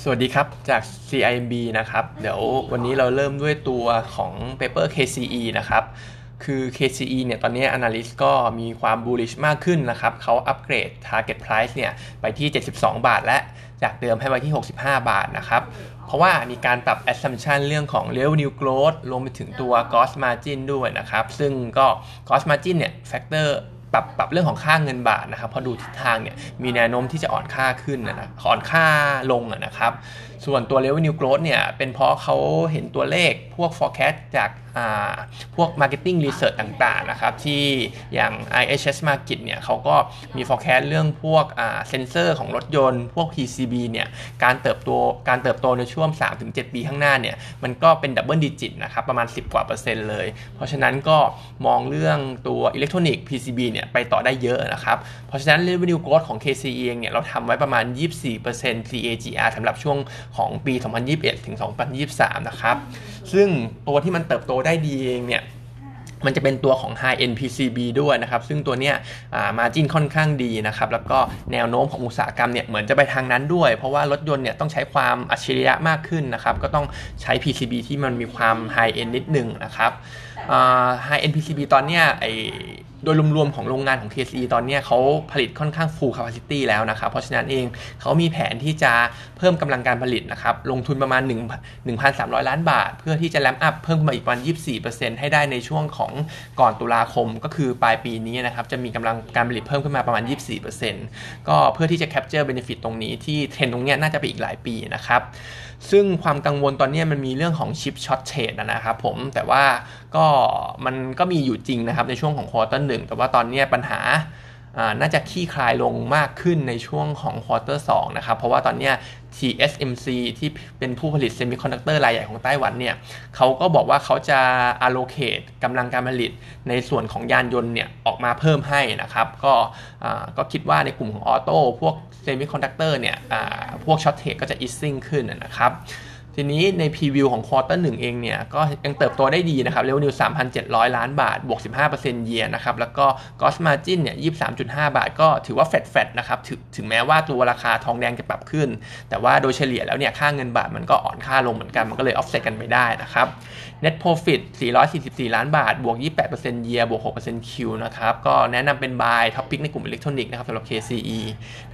สวัสดีครับ จาก CIMB นะครับ เดี๋ยววันนี้เราเริ่มด้วยตัวของ paper KCE นะครับ คือ KCE เนี่ย ตอนนี้ analyst ก็มีความ bullish มากขึ้นนะครับ เขาอัปเกรด target price เนี่ย ไปที่ 72 บาท และ จากเดิมให้ไว้ที่ 65 บาทนะครับ เพราะว่ามีการปรับ assumption เรื่องของ revenue growth รวมไปถึงตัว gross margin ด้วยนะครับ ซึ่งก็ gross margin เนี่ย factor ปรับปรับเรื่องของค่าเงินบาทนะครับเพราะดูทิศทางเนี่ยมีแนวโน้มที่จะอ่อนค่าขึ้นนะอ่อนค่าลงนะครับ ส่วนตัว revenue growth เนี่ย เป็นเพราะเขาเห็นตัวเลขพวก forecast จากพวก marketing research ต่างๆ นะครับ ที่อย่าง IHS Market เนี่ยเขาก็มี forecast เรื่องพวกเซนเซอร์ของรถยนต์ พวก PCB เนี่ย การเติบโตการเติบโตในช่วง 3-7 ปีข้างหน้าเนี่ย มันก็เป็น double digit นะครับ ประมาณ 10 กว่าเปอร์เซ็นต์เลย เพราะฉะนั้นก็มองเรื่องตัวอิเล็กทรอนิกส์ PCB เนี่ย ไปต่อได้เยอะนะครับ เพราะฉะนั้น revenue growth ของ KCE เองเนี่ย เราทำไว้ประมาณ 24% CAGR สำหรับช่วงของปี 2021 ถึง 2023 นะครับ ซึ่งตัวที่มันเติบโตได้ดีเองเนี่ยมันจะเป็นตัวของ High End PCB ด้วยนะครับ ซึ่งตัวเนี้ยมาจินค่อนข้างดีนะครับ แล้วก็แนวโน้มของอุตสาหกรรมเนี่ยเหมือนจะไปทางนั้นด้วย เพราะว่ารถยนต์เนี่ยต้องใช้ความอัจฉริยะมากขึ้นนะครับ ก็ต้องใช้ PCB ที่มันมีความ High End นิดนึงนะครับ High End PCB ตอนเนี้ยไอ โดยรวมๆของโรงงานของ KCE ตอนนี้เขาผลิตค่อนข้าง full capacity แล้วนะครับ เพราะฉะนั้นเองเขามีแผนที่จะเพิ่มกำลังการผลิตนะครับ ลงทุนประมาณ 1 1,300 ล้านบาท เพื่อที่จะแลมอัพเพิ่มขึ้นมาอีกประมาณ 24%ให้ได้ในช่วงของก่อนตุลาคม ก็คือปลายปีนี้นะครับ จะมีกำลังการผลิตเพิ่มขึ้นมาประมาณ 24%ก็เพื่อที่จะ capture benefit ตรงนี้ที่เทรนตรงนี้น่าจะไปอีกหลายปีนะครับซึ่งความกังวลตอนนี้มันมีเรื่องของ chip shortage นะครับผมแต่ว่า ก็มันก็มีอยู่จริงนะครับในช่วงของ quarter หนึ่งแต่ว่าตอนนี้ปัญหาน่าจะคลี่คลายลงมากขึ้นในช่วงของควอเตอร์สนะครับ เพราะว่าตอนนี้ TSMC ที่เป็นผู้ผลิต semiconductor รายใหญ่ของไต้หวันเนี่ยเขาก็บอกว่าเขาจะ allocate กำลังการผลิตในส่วนของยานยนต์เนี่ยออกมาเพิ่มให้นะครับ ก็ก็คิดว่าในกลุ่มของ auto พวกsemiconductor เนี่ยพวก shortage ก็จะ easing ขึ้นนะครับ ทีนี้ใน preview ของ quarter หนึ่งเองเนี่ย ก็ยังเติบโตได้ดีนะครับ revenue 3,700 ล้านบาท บวก 15%เยียนะครับ แล้วก็ gross margin เนี่ย 23.5 บาท ก็ถือว่า flat flat นะครับถถึงแม้ว่าตัวราคาทองแดงจะปรับขึ้น แต่ว่าโดยเฉลี่ยแล้วเนี่ย ค่าเงินบาทมันก็อ่อนค่าลงเหมือนกัน มันก็เลยออฟเซตกันไปได้นะครับ Net Profit 444 ล้านบาท บวก 28%เยียบวก 6% Q นะครับ ก็แนะนำเป็น buy top pick ในกลุ่มอิเล็กทรอนิกส์นะครับสำหรับ KCE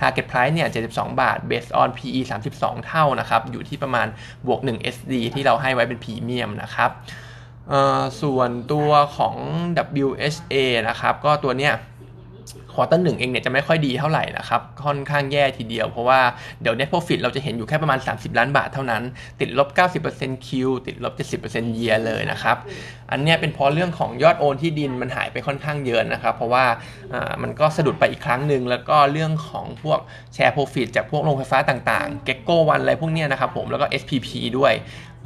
Target Price เนี่ย 72 บาท Based on PE 32 เท่านะครับ อยู่ที่ประมาณบวก 1 SD ที่เราให้ไว้เป็นพรีเมียมนะครับส่วนตัวของ WHA นะครับ ก็ตัวเนี้ย quarter หนึ่งเองเนี่ยจะไม่ค่อยดีเท่าไหร่นะครับ ค่อนข้างแย่ทีเดียว เพราะว่าเดี๋ยว net profit เราจะเห็นอยู่แค่ประมาณ 30 ล้านบาทเท่านั้น ติดลบ 90% Q ติดลบ 70% year เลยนะครับ อันนี้เป็นเพราะเรื่องของยอดโอนที่ดินมันหายไปค่อนข้างเยอะนะครับ เพราะว่ามันก็สะดุดไปอีกครั้งหนึ่งแล้วก็เรื่องของพวกแชร์ profit จากพวกโรงไฟฟ้าต่างๆ g e c k o One อะไรพวกนี้นะครับผมแล้วก็ SPP ด้วย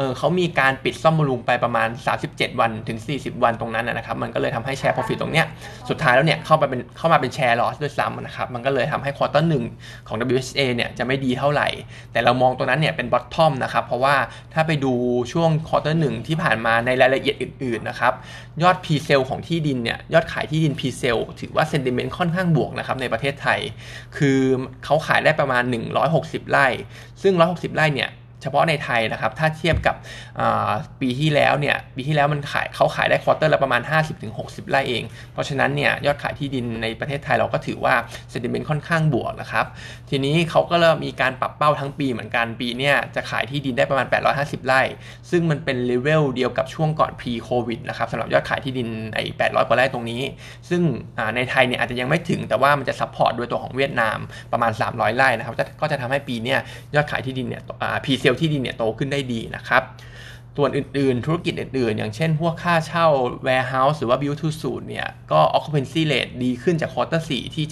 ออเขามีการปิดซ่อมบำรุงไปประมาณ 37 วันถึง 40 วันตรงนั้นนะครับ มันก็เลยทำให้ share profit ตรงเนี้ยสุดท้ายแล้วเนี่ยเข้าไปเป็นเข้ามาเป็น share loss ด้วยซ้ำนะครับ มันก็เลยทำให้ quarter หนึ่งของ WHA เนี่ยจะไม่ดีเท่าไหร่ แต่เรามองตรงนั้นเนี่ยเป็น bottom นะครับ เพราะว่าถ้าไปดูช่วง quarter หนึ่งที่ผ่านมาในรายละเอียดอื่นๆนะครับยอด p ีเซลของที่ดินเนี่ยยอดขายที่ดิน p ีเซลถือว่า sentiment ค่อนข้างบวกนะครับในประเทศไทย คือเขาขายได้ประมาณ 160 ไร่ ซึ่ง 160 ไร่เนี่ย เฉพาะในไทยนะครับ ถ้าเทียบกับปีที่แล้วเนี่ย ปีที่แล้วมันขายเขาขายได้ quarter ละประมาณ 50-60 ไร่เอง เพราะฉะนั้นเนี่ยยอดขายที่ดินในประเทศไทยเราก็ถือว่า sentiment ค่อนข้างบวกนะครับ ทีนี้เขาก็เริ่มมีการปรับเป้าทั้งปีเหมือนกัน ปีนี้จะขายที่ดินได้ประมาณ 850 ไร่ ซึ่งมันเป็นเลเวลเดียวกับช่วงก่อน pre covid นะครับสำหรับยอดขายที่ดินไอ้800กว่าไร่ตรงนี้ ซึ่งในไทยเนี่ยอาจจะยังไม่ถึง แต่ว่ามันจะ support ด้วยตัวของเวียดนามประมาณ 300 ไร่นะครับ ก็จะทำให้ปีนี้ยอดขายที่ดินเนี่ย presale ที่ดินเนี่ยโตขึ้นได้ดีนะครับ ส่วนอื่นๆ ธุรกิจอื่นๆ อย่างเช่นพวกค่าเช่า warehouse หรือว่า build to suit เนี่ย ก็ occupancy rate ดีขึ้นจาก quarter 4ที่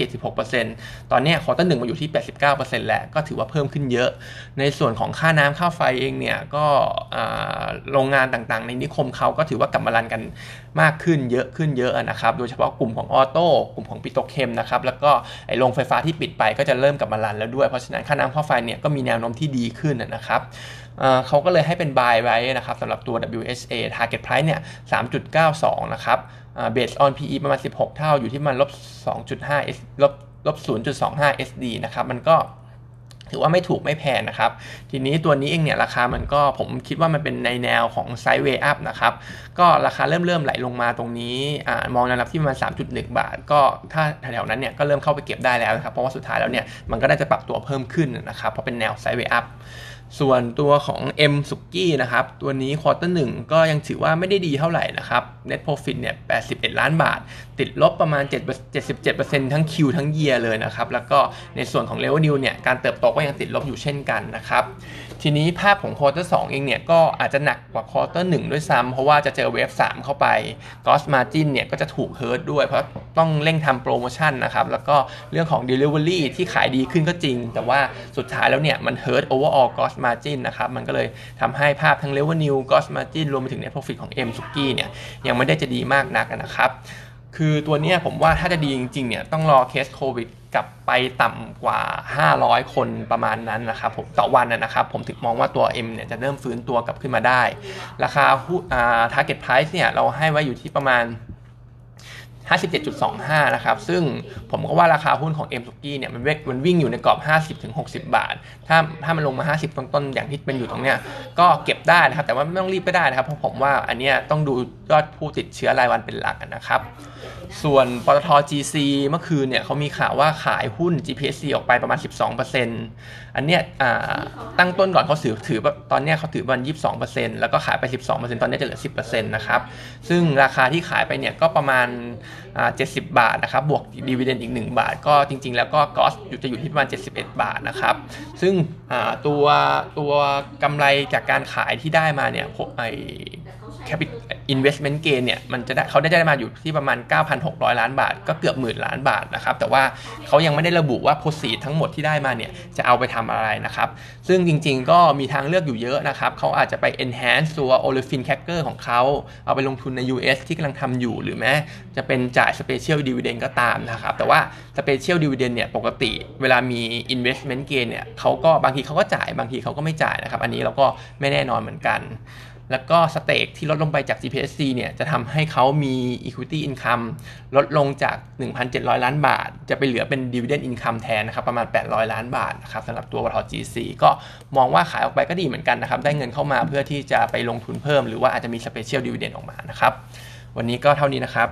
76%ตอนนี้ quarter 1มาอยู่ที่ 89%แล้ว ก็ถือว่าเพิ่มขึ้นเยอะ ในส่วนของค่าน้ำค่าไฟเองเนี่ย ก็โรงงานต่างๆ ในนิคมเขาก็ถือว่ากลับมา run กันมากขึ้นเยอะขึ้นเยอะนะครับ โดยเฉพาะกลุ่มของ auto กลุ่มของ petrochem นะครับ แล้วก็ไอ้โรงไฟฟ้าที่ปิดไปก็จะเริ่มกลับมา run แล้วด้วย เพราะฉะนั้นค่าน้ำค่าไฟเนี่ยก็มีแนวโน้มที่ดีขึ้นนะครับเขาก็เลยให้เป็น buy ไว้นะครับสำหรับตัว WHA target price เนี่ย 3.92 นะครับ based on PE ประมาณ 16 เท่าอยู่ที่มันลบ 2.5 S ลบลบ 0.25 SD นะครับ มันก็ถือว่าไม่ถูกไม่แพงนะครับ ทีนี้ตัวนี้เองเนี่ยราคามันก็ผมคิดว่ามันเป็นในแนวของไซด์เวย์อัพนะครับ ก็ราคาเริ่มเริ่มไหลลงมาตรงนี้อมองแนวรับที่ประมาณ 3.1 บาท ก็ถ้าแถวๆนั้นเนี่ยก็เริ่มเข้าไปเก็บได้แล้วนะครับ เพราะว่าสุดท้ายแล้วเนี่ยมันก็ได้จะปรับตัวเพิ่มขึ้นนะครับ เพราะเป็นแนวไซด์เวย์อัพ ส่วนตัวของ M สุกี้นะครับ ตัวนี้ quarter หนึ่งก็ยังถือว่าไม่ได้ดีเท่าไหร่นะครับ Net Profit เนี่ย 81 ล้านบาท ติดลบประมาณ 77%ทั้ง Q ทั้ง Year เลยนะครับ แล้วก็ในส่วนของ Revenue เนี่ย การเติบโตก็ยังติดลบอยู่เช่นกันนะครับ ทีนี้ภาพของ quarter สองเองเนี่ย ก็อาจจะหนักกว่า quarter หนึ่งด้วยซ้ำเพราะว่าจะเจอ wave 3เข้าไป Gross Margin เนี่ยก็จะถูก hurt ด้วยเพราะต้องเร่งทำโปรโมชั่นนะครับแล้วก็เรื่องของ Delivery ที่ขายดีขึ้นก็จริง แต่ว่าสุดท้ายแล้วเนี่ยมันเฮิร์ต overall Gross Margin นะครับ มันก็เลยทำให้ภาพทั้ง Revenue Gross Margin รวมไปถึง Net Profit ของ M สุกี้เนี่ยยังไม่ได้จะดีมากนักนะครับคือตัวเนี้ยผมว่าถ้าจะดีจริงๆเนี่ยต้องรอเคสโควิดกลับไปต่ำกว่า 500 คนประมาณนั้นนะครับผมต่อวันนะครับ ผมถึงมองว่าตัว M เนี่ยจะเริ่มฟื้นตัวกลับขึ้นมาได้ ราคาหุ้นอ่า target price เนี่ยเราให้ไว้อยู่ที่ประมาณ 57.25 นะครับ ซึ่งผมก็ว่าราคาหุ้นของ M สุกี้เนี่ยมันมันวิ่งอยู่ในกรอบ 50-60 บาท ถ้าถ้ามันลงมา 50 ต้นๆ อย่างที่เป็นอยู่ตรงเนี้ย ก็เก็บได้นะครับ แต่ว่าไม่ต้องรีบก็ได้นะครับ เพราะผมว่าอันเนี้ยต้องดูยอดผู้ติดเชื้อรายวันเป็นหลักนะครับ ส่วนปตท GC เมื่อคืนเนี่ยเขามีข่าวว่าขายหุ้น GPSC ออกไปประมาณ 12%อันเนี้ยตั้งต้นก่อนเขาถือถือตอนเนี้ยเขาถือประมาณ22%แล้วก็ขายไป 12%ตอนนี้จะเหลือ 10%นะครับ ซึ่งราคาที่ขายไปเนี่ยก็ประมาณ 70 บาทนะครับ บวกดีเวเดนอีก 1 บาท ก็จริง ๆ แล้วก็กอสอยู่จะอยู่ที่ประมาณ 71 บาทนะครับ ซึ่งตัวตัวกำไรจากการขายที่ได้มาเนี่ยไอ capital investment gain เนี่ยมันจะได้เขาได้ได้มาอยู่ที่ประมาณ 9,600 ล้านบาท ก็เกือบหมื่นล้านบาทนะครับแต่ว่าเขายังไม่ได้ระบุว่า proceed ทั้งหมดที่ได้มาเนี่ยจะเอาไปทำอะไรนะครับ ซึ่งจริงๆก็มีทางเลือกอยู่เยอะนะครับเขาอาจจะไป enhance ตัว olefin cracker ของเขาเอาไปลงทุนใน US ที่กำลังทำอยู่หรือแม้จะเป็นจ่าย special dividend ก็ตามนะครับแต่ว่า special dividend เนี่ยปกติเวลามี investment gain เนี่ยเขาก็บางทีเขาก็จ่ายบางทีเขาก็ไม่จ่ายนะครับอันนี้เราก็ไม่แน่นอนเหมือนกัน แล้วก็สเต็กที่ลดลงไปจาก GPSC เนี่ยจะทำให้เขามี equity income ลดลงจาก 1,700 ล้านบาท จะไปเหลือเป็น dividend income แทนนะครับประมาณ 800 ล้านบาทนะครับสำหรับตัววท GC ก็มองว่าขายออกไปก็ดีเหมือนกันนะครับได้เงินเข้ามาเพื่อที่จะไปลงทุนเพิ่ม หรือว่าอาจจะมี special dividend ออกมานะครับวันนี้ก็เท่านี้นะครับ